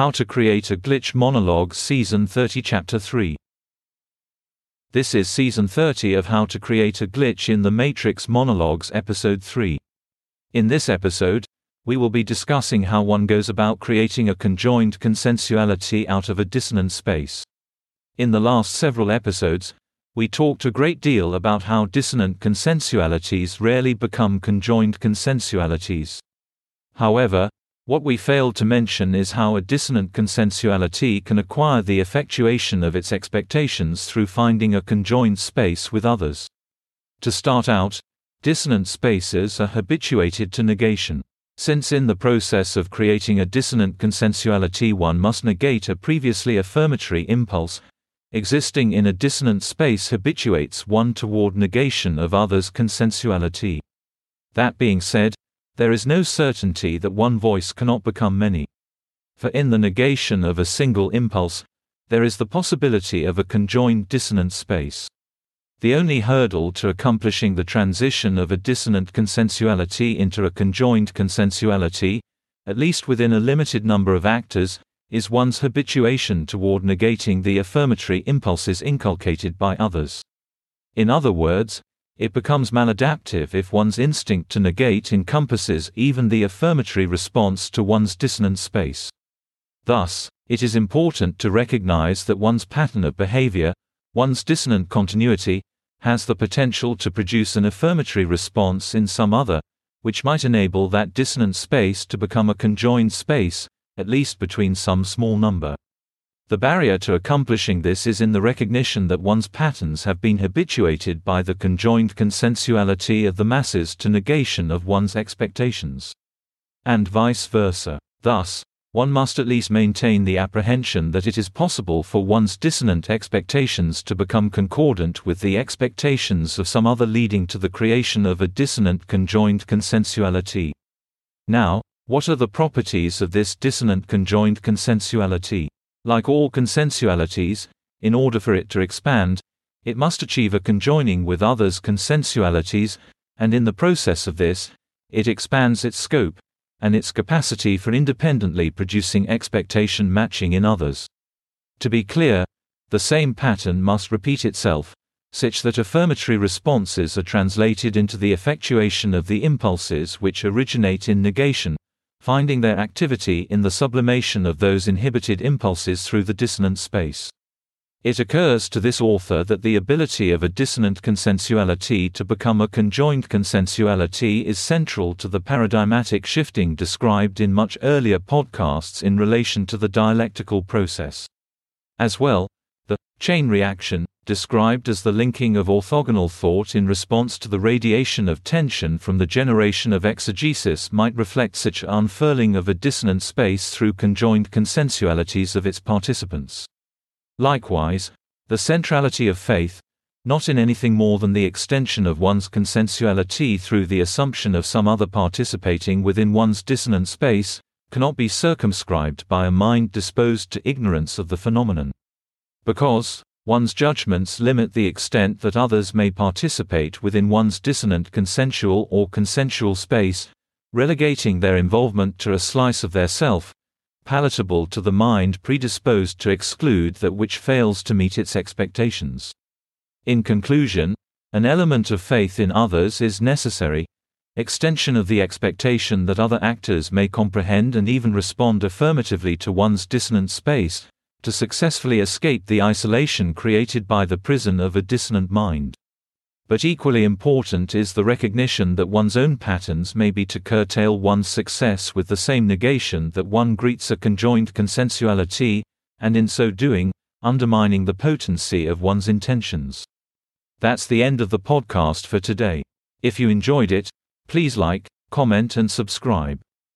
How to Create a Glitch Monologue Season 30 Chapter 3 This is Season 30 of How to Create a Glitch in the Matrix Monologues Episode 3. In this episode, we will be discussing how one goes about creating a conjoined consensuality out of a dissonant space. In the last several episodes, we talked a great deal about how dissonant consensualities rarely become conjoined consensualities. However, what we failed to mention is how a dissonant consensuality can acquire the effectuation of its expectations through finding a conjoined space with others. To start out, dissonant spaces are habituated to negation. Since in the process of creating a dissonant consensuality one must negate a previously affirmatory impulse, Existing in a dissonant space habituates one toward negation of others' consensuality. That being said, there is no certainty that one voice cannot become many. For in the negation of a single impulse, there is the possibility of a conjoined dissonant space. The only hurdle to accomplishing the transition of a dissonant consensuality into a conjoined consensuality, at least within a limited number of actors, is one's habituation toward negating the affirmatory impulses inculcated by others. In other words, it becomes maladaptive if one's instinct to negate encompasses even the affirmatory response to one's dissonant space. Thus, it is important to recognize that one's pattern of behavior, one's dissonant continuity, has the potential to produce an affirmatory response in some other, which might enable that dissonant space to become a conjoined space, at least between some small number. The barrier to accomplishing this is in the recognition that one's patterns have been habituated by the conjoined consensuality of the masses to negation of one's expectations. And vice versa. Thus, one must at least maintain the apprehension that it is possible for one's dissonant expectations to become concordant with the expectations of some other leading to the creation of a dissonant conjoined consensuality. Now, what are the properties of this dissonant conjoined consensuality? Like all consensualities, in order for it to expand, it must achieve a conjoining with others' consensualities, and in the process of this, it expands its scope and its capacity for independently producing expectation matching in others. To be clear, the same pattern must repeat itself, such that affirmatory responses are translated into the effectuation of the impulses which originate in negation, finding their activity in the sublimation of those inhibited impulses through the dissonant space. It occurs to this author that the ability of a dissonant consensuality to become a conjoined consensuality is central to the paradigmatic shifting described in much earlier podcasts in relation to the dialectical process. As well, the chain reaction described as the linking of orthogonal thought in response to the radiation of tension from the generation of exegesis might reflect such unfurling of a dissonant space through conjoined consensualities of its participants. Likewise, the centrality of faith, not in anything more than the extension of one's consensuality through the assumption of some other participating within one's dissonant space, cannot be circumscribed by a mind disposed to ignorance of the phenomenon. Because, One's judgments limit the extent that others may participate within one's dissonant consensual or consensual space, relegating their involvement to a slice of their self, palatable to the mind predisposed to exclude that which fails to meet its expectations. In conclusion, an element of faith in others is necessary, extension of the expectation that other actors may comprehend and even respond affirmatively to one's dissonant space, to successfully escape the isolation created by the prison of a dissonant mind. But equally important is the recognition that one's own patterns may be to curtail one's success with the same negation that one greets a conjoined consensuality, and in so doing, undermining the potency of one's intentions. That's the end of the podcast for today. If you enjoyed it, please like, comment, and subscribe.